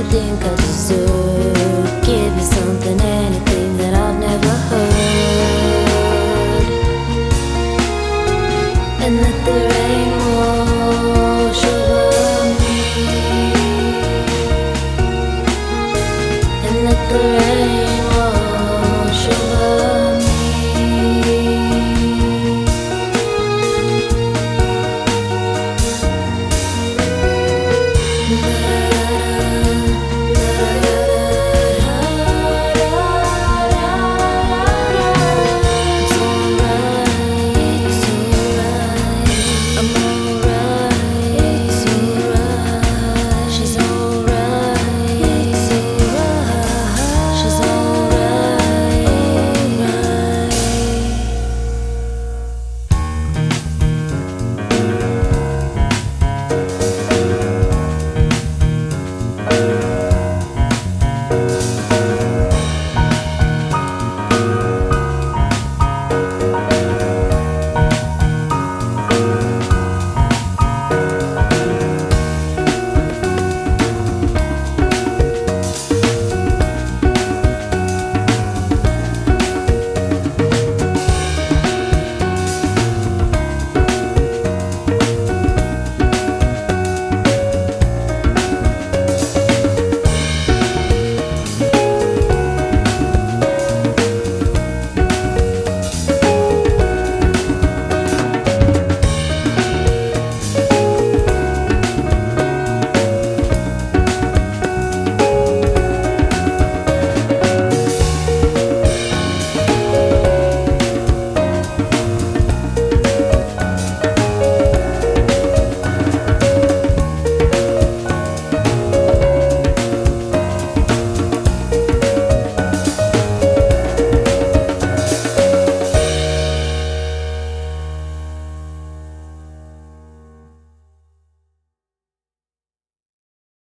you think I deserve? Give me something, anything that I've never heard. And let the rain wash over me. And let the rain.